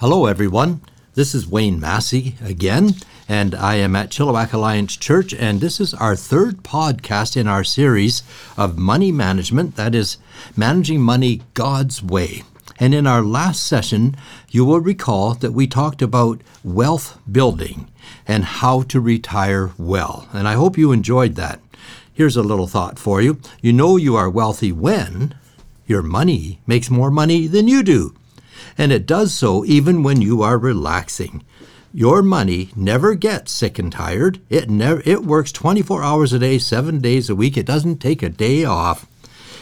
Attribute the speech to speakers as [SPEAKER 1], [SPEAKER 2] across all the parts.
[SPEAKER 1] Hello, everyone. This is Wayne Massey again, and I am at Chilliwack Alliance Church, and this is our third podcast in our series of money management that is, managing money God's way. And in our last session, you will recall that we talked about wealth building and how to retire well. And I hope you enjoyed that. Here's a little thought for you. You know you are wealthy when your money makes more money than you do and it does so even when you are relaxing. Your money never gets sick and tired. It never it works 24 hours a day, 7 days a week. It doesn't take a day off.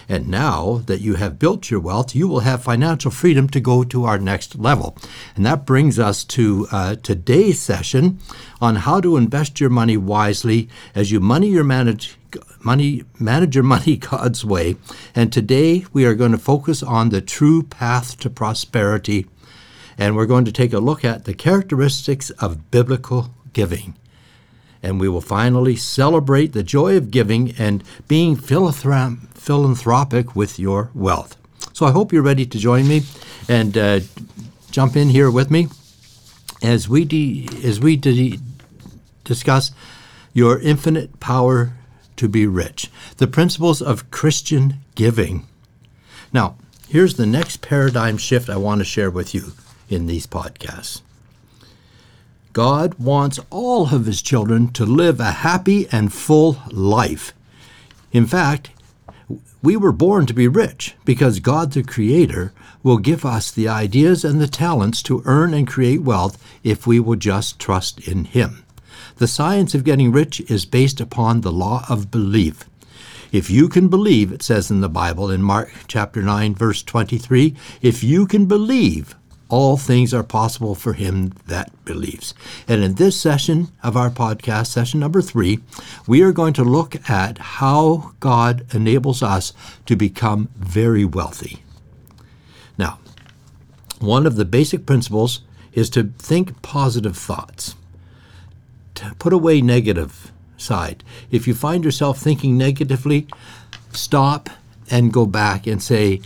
[SPEAKER 1] And now that you have built your wealth, you will have financial freedom to go to our next level. And that brings us to uh, today's session on how to invest your money wisely as you money your manage money manage your money God's way. And today we are going to focus on the true path to prosperity. And we're going to take a look at the characteristics of biblical giving and we will finally celebrate the joy of giving and being philanthropic with your wealth. So I hope you're ready to join me and uh, jump in here with me as we de- as we de- discuss your infinite power to be rich, the principles of Christian giving. Now, here's the next paradigm shift I want to share with you in these podcasts. God wants all of his children to live a happy and full life. In fact, we were born to be rich because God the Creator will give us the ideas and the talents to earn and create wealth if we will just trust in Him. The science of getting rich is based upon the law of belief. If you can believe, it says in the Bible in Mark chapter 9 verse 23, if you can believe, all things are possible for him that believes. And in this session of our podcast, session number three, we are going to look at how God enables us to become very wealthy. Now, one of the basic principles is to think positive thoughts, put away negative side. If you find yourself thinking negatively, stop and go back and say,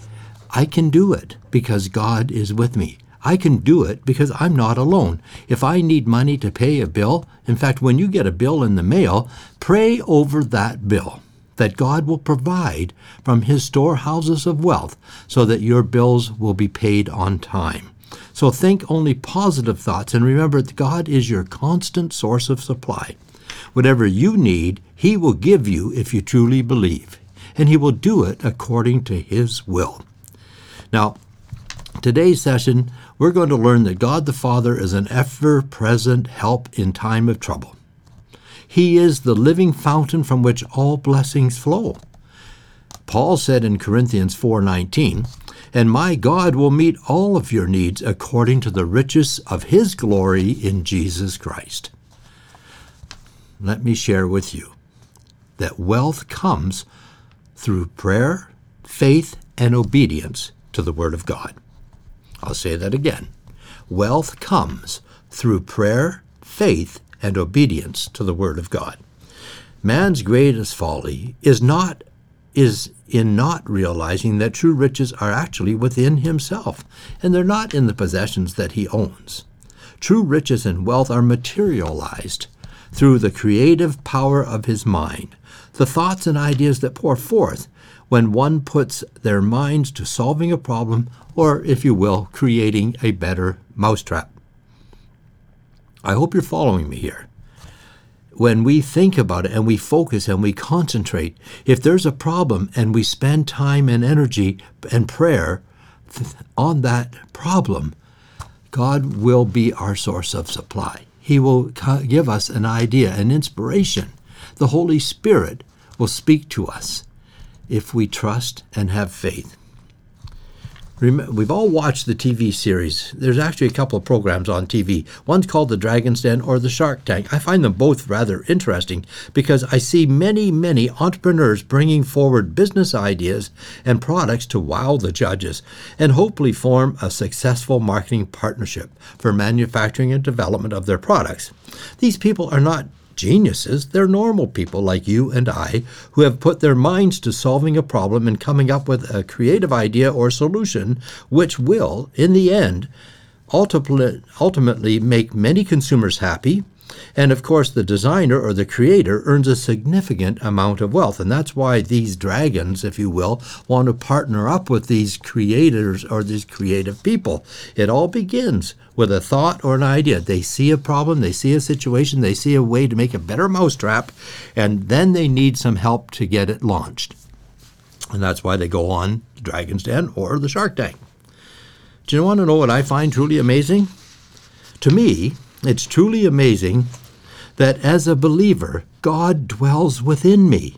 [SPEAKER 1] I can do it because God is with me. I can do it because I'm not alone. If I need money to pay a bill, in fact, when you get a bill in the mail, pray over that bill that God will provide from his storehouses of wealth so that your bills will be paid on time. So think only positive thoughts and remember that God is your constant source of supply. Whatever you need, he will give you if you truly believe, and he will do it according to his will. Now, today's session we're going to learn that God the Father is an ever present help in time of trouble. He is the living fountain from which all blessings flow. Paul said in Corinthians 4:19, "And my God will meet all of your needs according to the riches of his glory in Jesus Christ." Let me share with you that wealth comes through prayer, faith, and obedience to the word of God. I'll say that again. Wealth comes through prayer, faith, and obedience to the Word of God. Man's greatest folly is not is in not realizing that true riches are actually within himself, and they're not in the possessions that he owns. True riches and wealth are materialized through the creative power of his mind, the thoughts and ideas that pour forth when one puts their minds to solving a problem or, if you will, creating a better mousetrap. I hope you're following me here. When we think about it and we focus and we concentrate, if there's a problem and we spend time and energy and prayer on that problem, God will be our source of supply. He will give us an idea, an inspiration. The Holy Spirit will speak to us if we trust and have faith. We've all watched the TV series. There's actually a couple of programs on TV. One's called The Dragon's Den or The Shark Tank. I find them both rather interesting because I see many, many entrepreneurs bringing forward business ideas and products to wow the judges and hopefully form a successful marketing partnership for manufacturing and development of their products. These people are not geniuses. They're normal people like you and I who have put their minds to solving a problem and coming up with a creative idea or solution which will, in the end, ultimately make many consumers happy. And of course, the designer or the creator earns a significant amount of wealth. And that's why these dragons, if you will, want to partner up with these creators or these creative people. It all begins with a thought or an idea. They see a problem, they see a situation, they see a way to make a better mousetrap, and then they need some help to get it launched. And that's why they go on the Dragon's Den or the Shark Tank. Do you want to know what I find truly amazing? To me, it's truly amazing that as a believer, God dwells within me.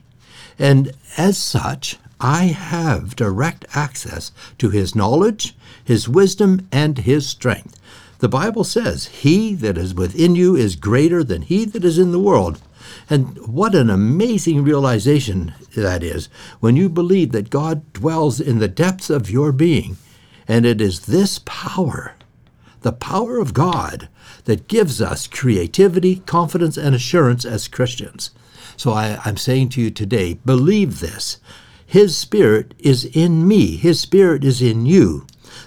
[SPEAKER 1] And as such, I have direct access to his knowledge, his wisdom, and his strength. The Bible says, He that is within you is greater than he that is in the world. And what an amazing realization that is when you believe that God dwells in the depths of your being and it is this power, the power of God, that gives us creativity, confidence, and assurance as Christians. So I, am saying to you today believe this. His Spirit is in me, His Spirit is in you.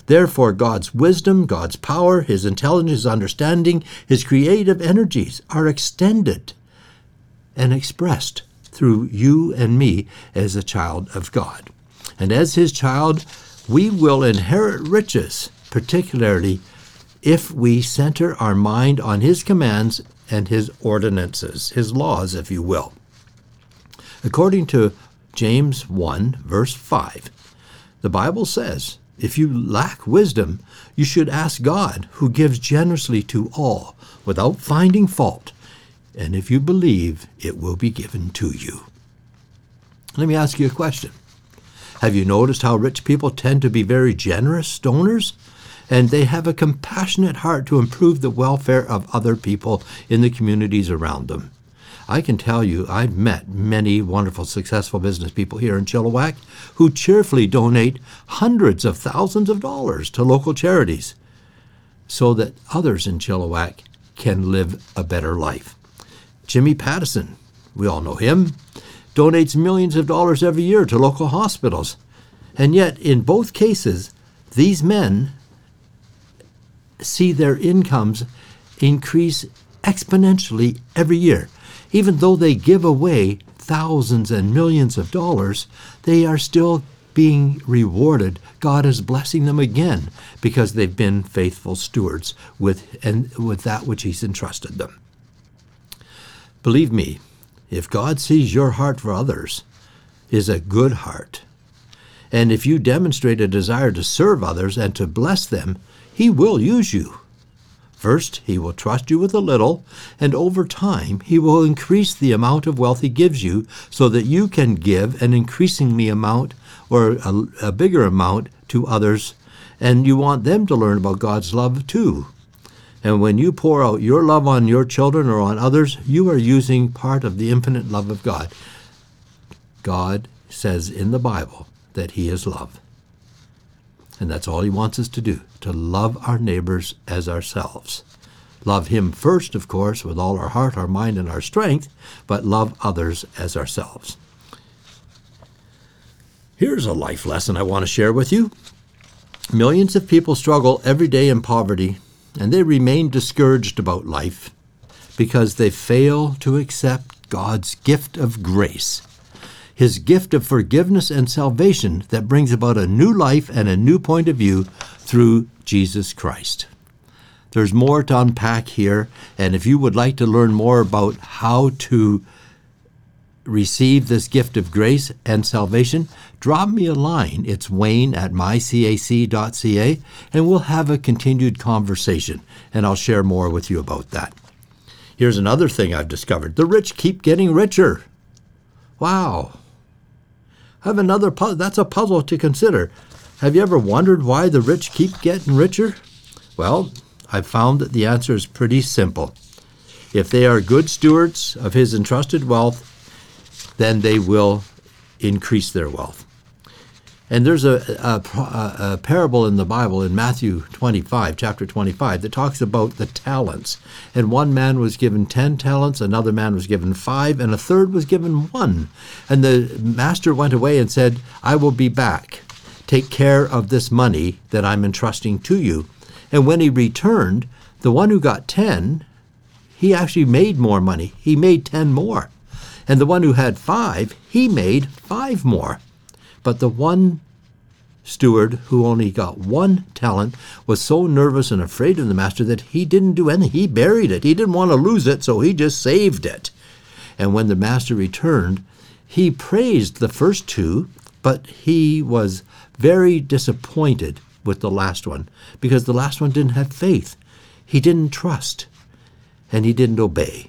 [SPEAKER 1] Therefore, God's wisdom, God's power, His intelligence, His understanding, His creative energies are extended and expressed through you and me as a child of God. And as His child, we will inherit riches, particularly if we center our mind on His commands and His ordinances, His laws, if you will. According to James 1, verse 5, the Bible says, If you lack wisdom, you should ask God, who gives generously to all, without finding fault, and if you believe, it will be given to you. Let me ask you a question. Have you noticed how rich people tend to be very generous donors? And they have a compassionate heart to improve the welfare of other people in the communities around them. I can tell you, I've met many wonderful, successful business people here in Chilliwack who cheerfully donate hundreds of thousands of dollars to local charities so that others in Chilliwack can live a better life. Jimmy Pattison, we all know him, donates millions of dollars every year to local hospitals. And yet, in both cases, these men see their incomes increase exponentially every year. Even though they give away thousands and millions of dollars, they are still being rewarded. God is blessing them again because they've been faithful stewards with and with that which he's entrusted them. Believe me, if God sees your heart for others is a good heart, and if you demonstrate a desire to serve others and to bless them, He will use you. First, He will trust you with a little, and over time, He will increase the amount of wealth He gives you so that you can give an increasingly amount or a, a bigger amount to others, and you want them to learn about God's love too. And when you pour out your love on your children or on others, you are using part of the infinite love of God. God says in the Bible that He is love. And that's all He wants us to do to love our neighbors as ourselves. Love Him first, of course, with all our heart, our mind, and our strength, but love others as ourselves. Here's a life lesson I want to share with you. Millions of people struggle every day in poverty and they remain discouraged about life because they fail to accept God's gift of grace, His gift of forgiveness and salvation that brings about a new life and a new point of view through Jesus Christ. There's more to unpack here, and if you would like to learn more about how to receive this gift of grace and salvation, drop me a line. It's wayne at mycac.ca, and we'll have a continued conversation, and I'll share more with you about that. Here's another thing I've discovered the rich keep getting richer. Wow. Have another. That's a puzzle to consider. Have you ever wondered why the rich keep getting richer? Well, I've found that the answer is pretty simple. If they are good stewards of his entrusted wealth, then they will increase their wealth. And there's a, a, a, parable in the Bible in Matthew 25, chapter 25, that talks about the talents. And one man was given 10 talents, another man was given five, and a third was given one. And the master went away and said, I will be back. Take care of this money that I'm entrusting to you. And when he returned, the one who got 10, he actually made more money. He made 10 more. And the one who had 5, he made 5 more. But the one steward who only got one talent was so nervous and afraid of the master that he didn't do anything. He buried it. He didn't want to lose it, so he just saved it. And when the master returned, he praised the first two, but he was very disappointed with the last one because the last one didn't have faith. He didn't trust and he didn't obey.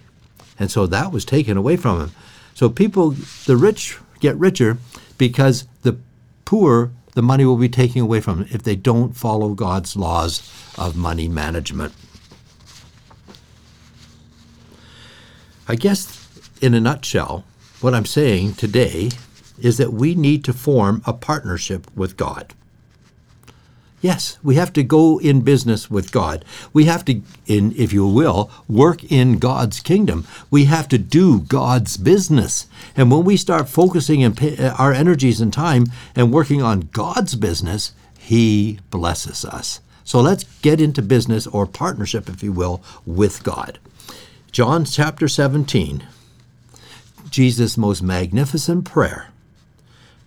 [SPEAKER 1] And so that was taken away from him. So people, the rich get richer because the poor the money will be taken away from them if they don't follow God's laws of money management. I guess, in a nutshell, what I'm saying today is that we need to form a partnership with God. Yes, we have to go in business with God. We have to, in, if you will, work in God's kingdom. We have to do God's business. And when we start focusing uh, our energies and time and working on God's business, He blesses us. So let's get into business or partnership, if you will, with God. John chapter 17, Jesus' most magnificent prayer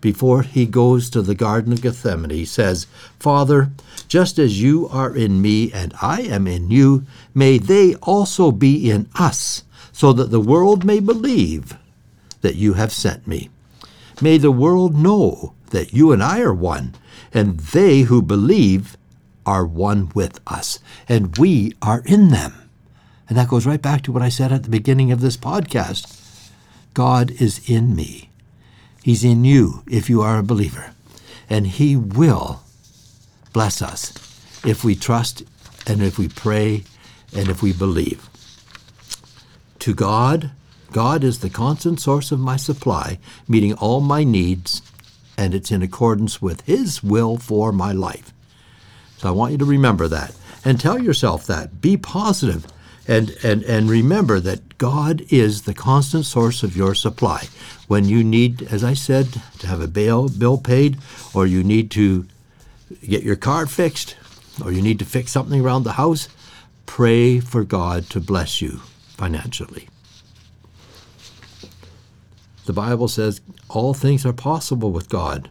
[SPEAKER 1] before he goes to the Garden of Gethsemane, he says, Father, just as you are in me and I am in you, may they also be in us, so that the world may believe that you have sent me. May the world know that you and I are one, and they who believe are one with us, and we are in them. And that goes right back to what I said at the beginning of this podcast God is in me He's in you if you are a believer. And He will bless us if we trust and if we pray and if we believe. To God, God is the constant source of my supply, meeting all my needs, and it's in accordance with His will for my life. So I want you to remember that and tell yourself that. Be positive and, and, and remember that God is the constant source of your supply. When you need, as I said, to have a bail, bill paid, or you need to get your car fixed, or you need to fix something around the house, pray for God to bless you financially. The Bible says all things are possible with God,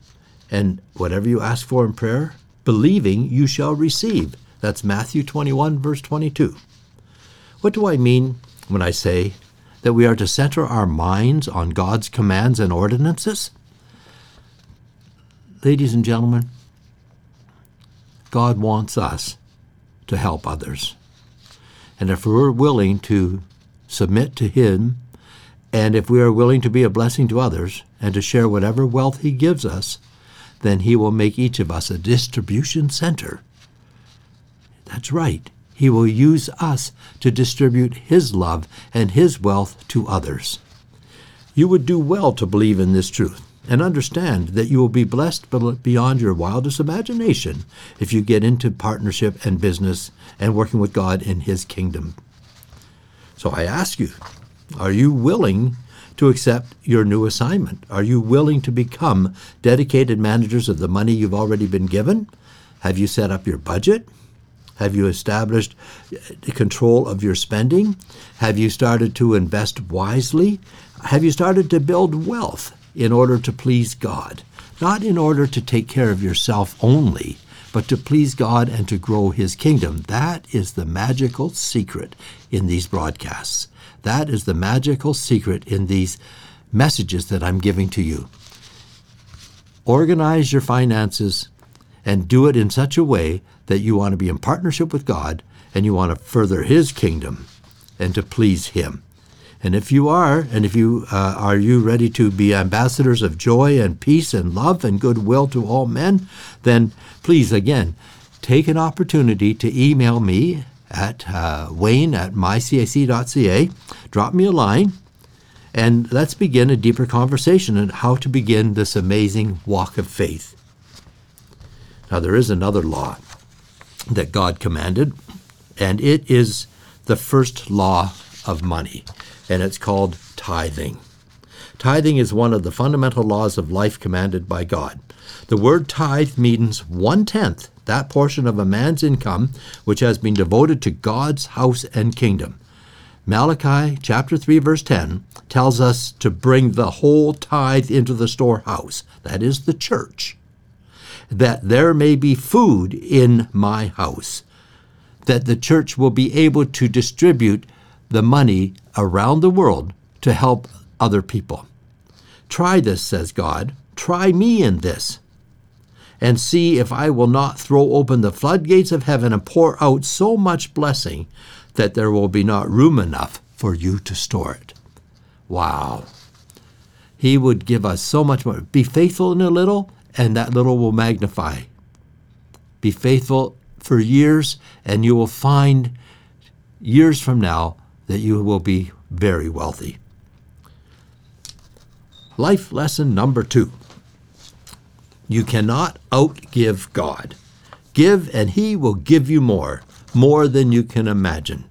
[SPEAKER 1] and whatever you ask for in prayer, believing you shall receive. That's Matthew 21, verse 22. What do I mean when I say that we are to center our minds on God's commands and ordinances? Ladies and gentlemen, God wants us to help others. And if we're willing to submit to Him, and if we are willing to be a blessing to others and to share whatever wealth He gives us, then He will make each of us a distribution center. That's right. He will use us to distribute His love and His wealth to others. You would do well to believe in this truth and understand that you will be blessed beyond your wildest imagination if you get into partnership and business and working with God in His kingdom. So I ask you, are you willing to accept your new assignment? Are you willing to become dedicated managers of the money you've already been given? Have you set up your budget? Have you established control of your spending? Have you started to invest wisely? Have you started to build wealth in order to please God? Not in order to take care of yourself only, but to please God and to grow His kingdom. That is the magical secret in these broadcasts. That is the magical secret in these messages that I'm giving to you. Organize your finances and do it in such a way that you want to be in partnership with God and you want to further His kingdom and to please Him. And if you are, and if you uh, are you ready to be ambassadors of joy and peace and love and goodwill to all men, then please again take an opportunity to email me at uh, wayne at mycac.ca. Drop me a line, and let's begin a deeper conversation on how to begin this amazing walk of faith. Now, there is another law that God commanded, and it is the first law of money, and it's called tithing. Tithing is one of the fundamental laws of life commanded by God. The word tithe means one tenth, that portion of a man's income which has been devoted to God's house and kingdom. Malachi chapter 3 verse 10 tells us to bring the whole tithe into the storehouse, that is the church, that there may be food in my house, that the church will be able to distribute the money around the world to help other people. Try this, says God. Try me in this. And see if I will not throw open the floodgates of heaven and pour out so much blessing that there will be not room enough for you to store it. Wow. He would give us so much more. Be faithful in a little, and that little will magnify. Be faithful for years, and you will find years from now that you will be very wealthy. Life lesson number two you cannot outgive God. Give, and He will give you more more than you can imagine.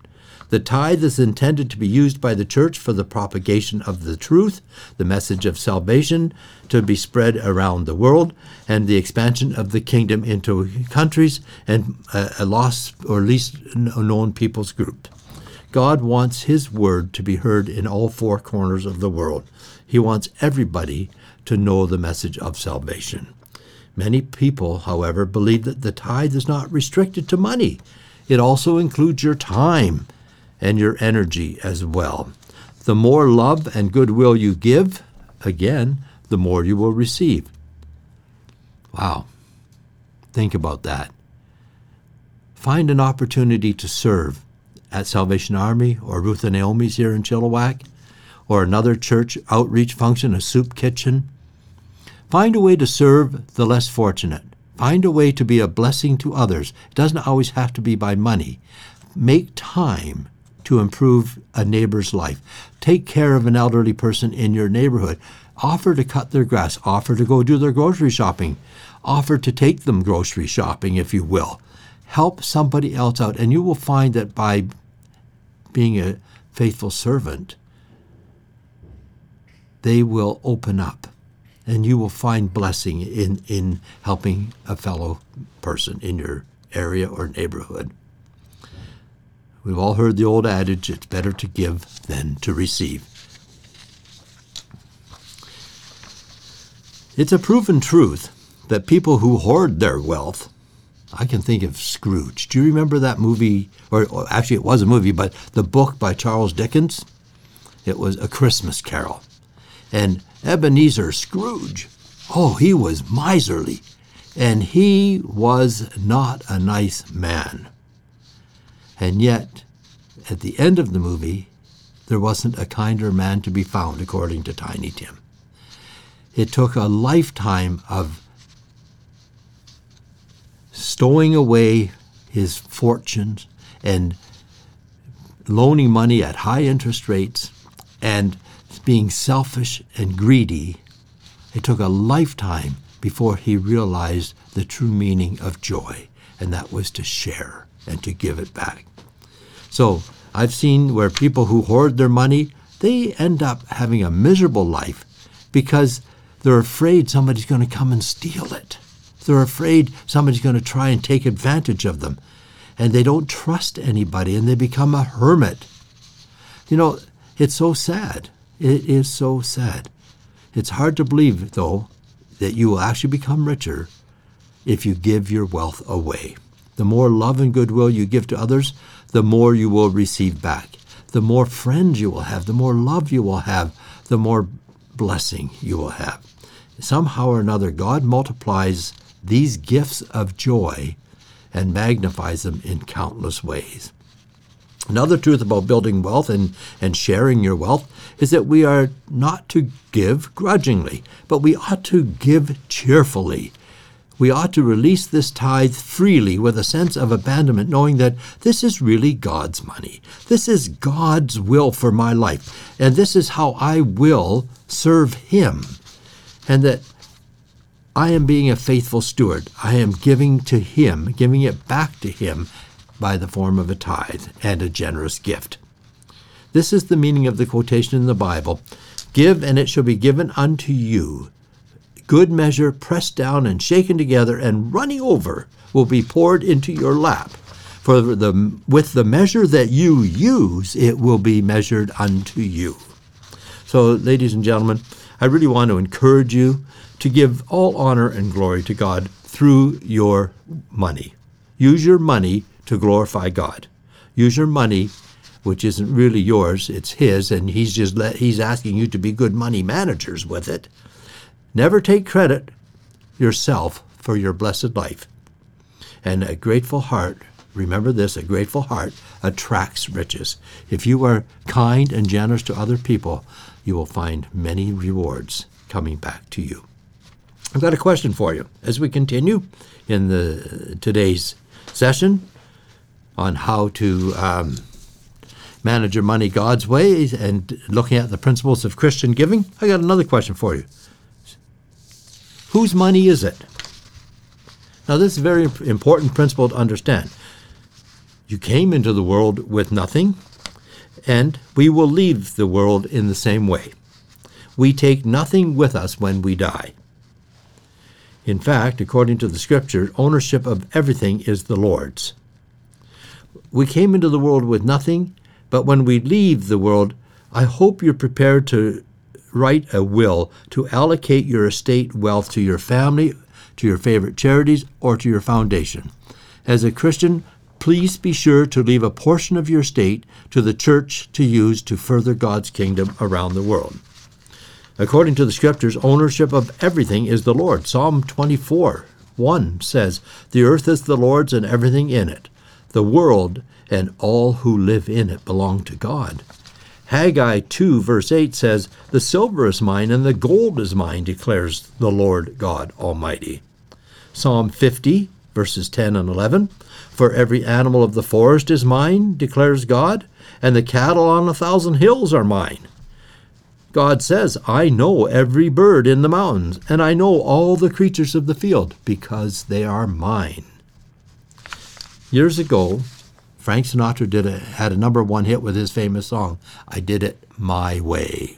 [SPEAKER 1] The tithe is intended to be used by the church for the propagation of the truth, the message of salvation to be spread around the world, and the expansion of the kingdom into countries and uh, a lost or least known people's group. God wants His word to be heard in all four corners of the world. He wants everybody to know the message of salvation. Many people, however, believe that the tithe is not restricted to money. It also includes your time and your energy as well. The more love and goodwill you give, again, the more you will receive. Wow. Think about that. Find an opportunity to serve at Salvation Army or Ruth and Naomi's here in Chilliwack or another church outreach function, a soup kitchen. Find a way to serve the less fortunate. Find a way to be a blessing to others. It doesn't always have to be by money. Make time to improve a neighbor's life. Take care of an elderly person in your neighborhood. Offer to cut their grass. Offer to go do their grocery shopping. Offer to take them grocery shopping, if you will. Help somebody else out, and you will find that by being a faithful servant, they will open up and you will find blessing in, in helping a fellow person in your area or neighborhood. We've all heard the old adage it's better to give than to receive. It's a proven truth that people who hoard their wealth, I can think of Scrooge. Do you remember that movie? Or, actually, it was a movie, but the book by Charles Dickens? It was A Christmas Carol. And Ebenezer Scrooge, oh, he was miserly, and he was not a nice man. And yet, at the end of the movie, there wasn't a kinder man to be found, according to Tiny Tim. It took a lifetime of stowing away his fortunes and loaning money at high interest rates and being selfish and greedy, it took a lifetime before he realized the true meaning of joy, and that was to share and to give it back. So I've seen where people who hoard their money, they end up having a miserable life because they're afraid somebody's going to come and steal it. They're afraid somebody's going to try and take advantage of them. And they don't trust anybody and they become a hermit. You know, it's so sad. It is so sad. It's hard to believe, though, that you will actually become richer if you give your wealth away. The more love and goodwill you give to others, the more you will receive back. The more friends you will have, the more love you will have, the more blessing you will have. Somehow or another, God multiplies these gifts of joy and magnifies them in countless ways. Another truth about building wealth and, and sharing your wealth is that we are not to give grudgingly, but we ought to give cheerfully. We ought to release this tithe freely with a sense of abandonment, knowing that this is really God's money. This is God's will for my life, and this is how I will serve Him. And that I am being a faithful steward. I am giving to Him, giving it back to Him by the form of a tithe and a generous gift. This is the meaning of the quotation in the Bible Give, and it shall be given unto you. Good measure, pressed down and shaken together and running over, will be poured into your lap. For the, with the measure that you use, it will be measured unto you. So, ladies and gentlemen, I really want to encourage you to give all honor and glory to God through your money. Use your money to glorify God. Use your money, which isn't really yours, it's His, and He's just let, He's asking you to be good money managers with it. Never take credit yourself for your blessed life. And a grateful heart, remember this, a grateful heart attracts riches. If you are kind and generous to other people, you will find many rewards coming back to you. I've got a question for you as we continue in the today's session on how to um, manage your money God's way and looking at the principles of Christian giving. I got another question for you. Whose money is it? Now, this is a very important principle to understand. You came into the world with nothing, and we will leave the world in the same way. We take nothing with us when we die. In fact, according to the scripture, ownership of everything is the Lord's. We came into the world with nothing, but when we leave the world, I hope you're prepared to write a will to allocate your estate wealth to your family, to your favorite charities, or to your foundation. As a Christian, please be sure to leave a portion of your estate to the church to use to further God's kingdom around the world. According to the scriptures, ownership of everything is the Lord. Psalm 24 1 says, The earth is the Lord's and everything in it. The world and all who live in it belong to God. Haggai 2, verse 8 says, The silver is mine and the gold is mine, declares the Lord God Almighty. Psalm 50, verses 10 and 11, For every animal of the forest is mine, declares God, and the cattle on a thousand hills are mine. God says, I know every bird in the mountains, and I know all the creatures of the field, because they are mine. Years ago, Frank Sinatra did a, had a number one hit with his famous song, I Did It My Way.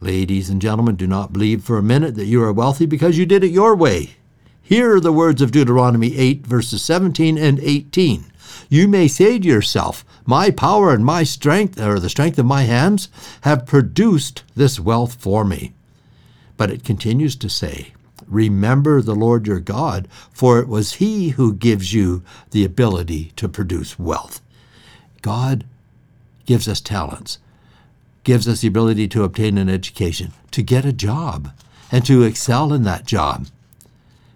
[SPEAKER 1] Ladies and gentlemen, do not believe for a minute that you are wealthy because you did it your way. Here are the words of Deuteronomy 8, verses 17 and 18. You may say to yourself, My power and my strength, or the strength of my hands, have produced this wealth for me. But it continues to say, Remember the Lord your God, for it was He who gives you the ability to produce wealth. God gives us talents, gives us the ability to obtain an education, to get a job, and to excel in that job.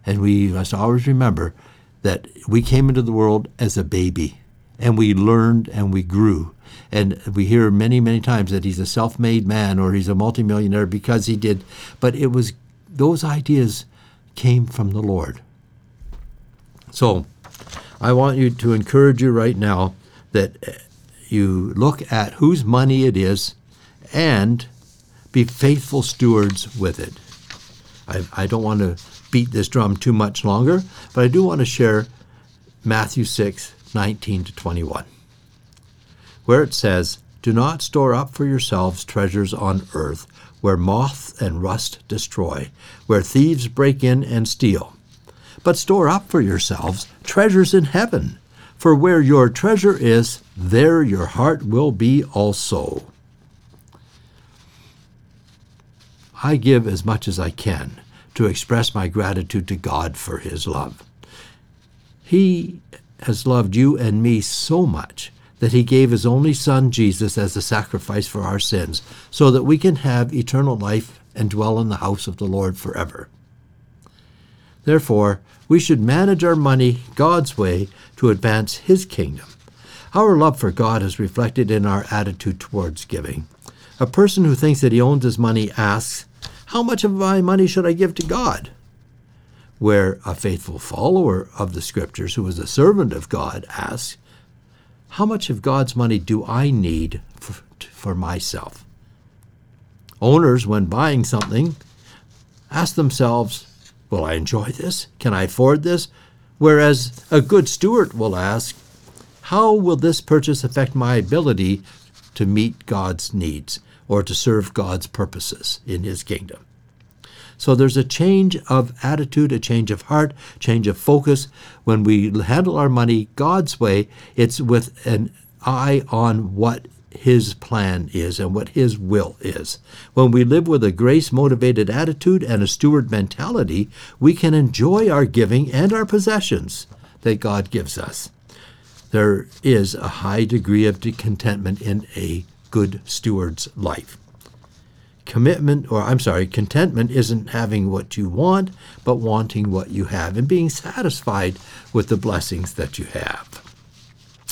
[SPEAKER 1] And we must always remember that we came into the world as a baby and we learned and we grew. And we hear many, many times that he's a self made man or he's a multimillionaire because he did. But it was those ideas came from the Lord. So I want you to encourage you right now that uh, you look at whose money it is and be faithful stewards with it. I, I don't want to beat this drum too much longer, but I do want to share Matthew 6 19 to 21, where it says, Do not store up for yourselves treasures on earth, where moth and rust destroy, where thieves break in and steal. But store up for yourselves treasures in heaven, for where your treasure is, there your heart will be also. I give as much as I can to express my gratitude to God for His love. He has loved you and me so much that He gave His only Son, Jesus, as a sacrifice for our sins, so that we can have eternal life and dwell in the house of the Lord forever. Therefore, we should manage our money God's way to advance His kingdom. Our love for God is reflected in our attitude towards giving. A person who thinks that he owns his money asks, how much of my money should I give to God? Where a faithful follower of the Scriptures, who is a servant of God, asks, How much of God's money do I need for, for myself? Owners, when buying something, ask themselves, Will I enjoy this? Can I afford this? Whereas a good steward will ask, How will this purchase affect my ability to meet God's needs? or to serve God's purposes in his kingdom. So there's a change of attitude, a change of heart, change of focus. When we handle our money God's way, it's with an eye on what his plan is and what His will is. When we live with a grace motivated attitude and a steward mentality, we can enjoy our giving and our possessions that God gives us. There is a high degree of contentment in a good steward's life. Commitment, or I'm sorry, contentment isn't having what you want, but wanting what you have and being satisfied with the blessings that you have.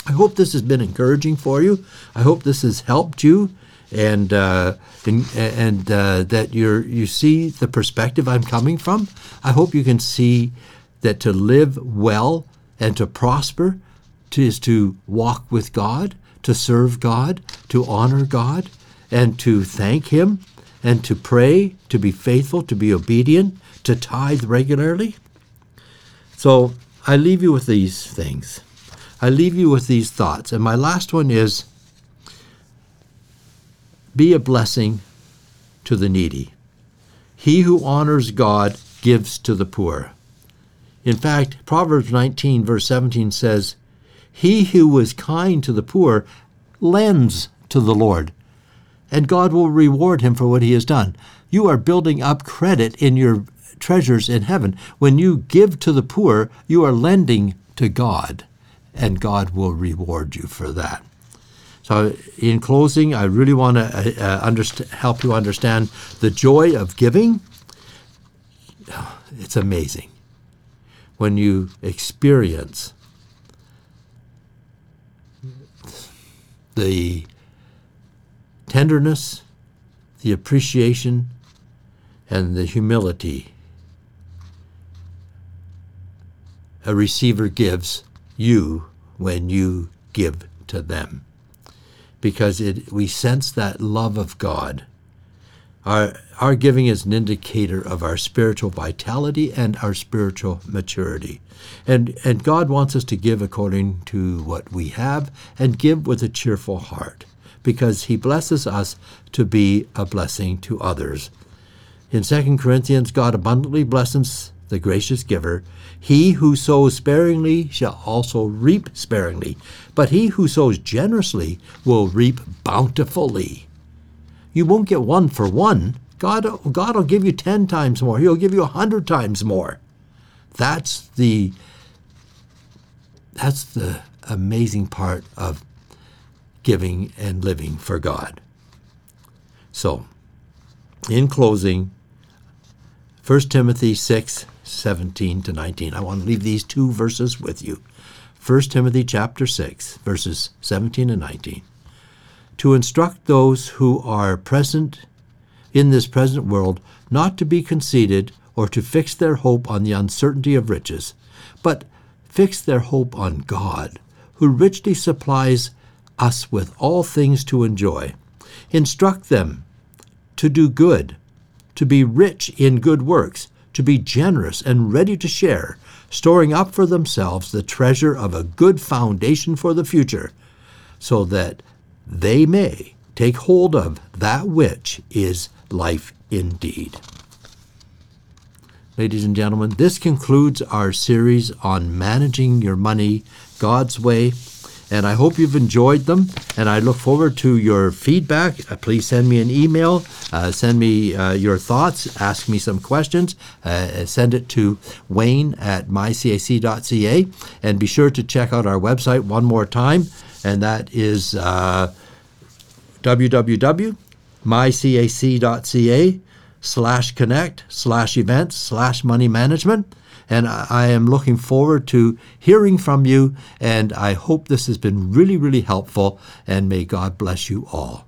[SPEAKER 1] I hope this has been encouraging for you. I hope this has helped you, and uh, and, and uh, that you you see the perspective I'm coming from. I hope you can see that to live well and to prosper to, is to walk with God, to serve God, to honor God, and to thank Him, and to pray, to be faithful, to be obedient, to tithe regularly. So I leave you with these things. I leave you with these thoughts. And my last one is be a blessing to the needy. He who honors God gives to the poor. In fact, Proverbs 19, verse 17 says, He who is kind to the poor lends to the Lord, and God will reward him for what he has done. You are building up credit in your treasures in heaven. When you give to the poor, you are lending to God and God will reward you for that. So, in closing, I really want to uh, uh help you understand the joy of giving. It's amazing when you experience the tenderness, the appreciation, and the humility a receiver gives you when you give to them. Because it, we sense that love of God. Our, our giving is an indicator of our spiritual vitality and our spiritual maturity. And, and God wants us to give according to what we have and give with a cheerful heart because He blesses us to be a blessing to others. In 2 Corinthians, God abundantly blesses the gracious giver. He who sows sparingly shall also reap sparingly, but he who sows generously will reap bountifully. You won't get one for one. God, God will give you 10 times more. He'll give you a 100 times more. That's the that's the amazing part of giving and living for God. So, in closing, 1 Timothy 6 17 to 19. I want to leave these two verses with you. 1 Timothy chapter 6, verses 17 and 19. To instruct those who are present in this present world not to be conceited or to fix their hope on the uncertainty of riches, but fix their hope on God, who richly supplies us with all things to enjoy. Instruct them to do good, to be rich in good works, to be generous and ready to share, storing up for themselves the treasure of a good foundation for the future, so that they may take hold of that which is life indeed. Ladies and gentlemen, this concludes our series on managing your money God's way and I hope you've enjoyed them. And I look forward to your feedback. Uh, please send me an email, uh, send me uh, your thoughts, ask me some questions, uh, send it to wayne at mycac.ca. And be sure to check out our website one more time, and that is uh, www.mycac.ca slash connect slash events slash money management. And I am looking forward to hearing from you. And I hope this has been really, really helpful. And may God bless you all.